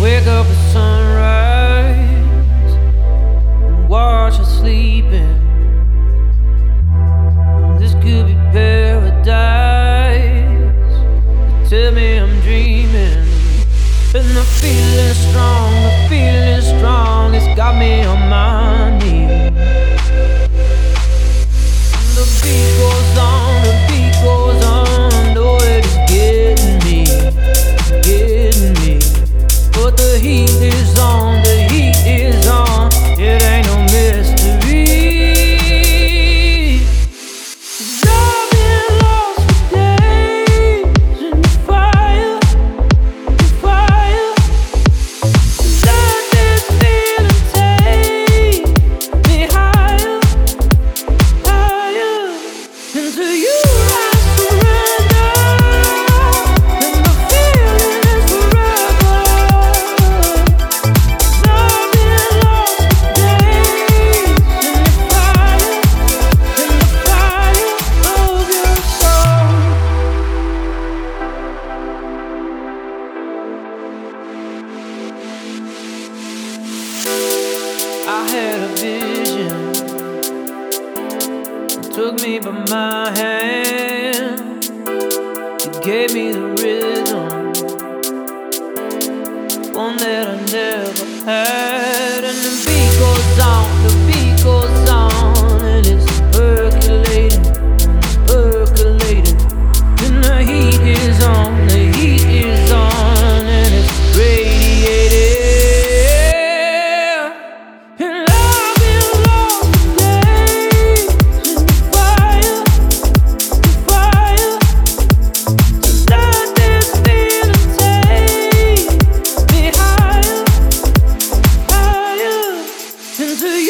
wake up at sunrise and watch her sleeping. This could be paradise. They tell me I'm dreaming, and the feeling's strong. The feeling. I had a vision. It took me by my hand. It gave me the rhythm, one that I never had. Do you.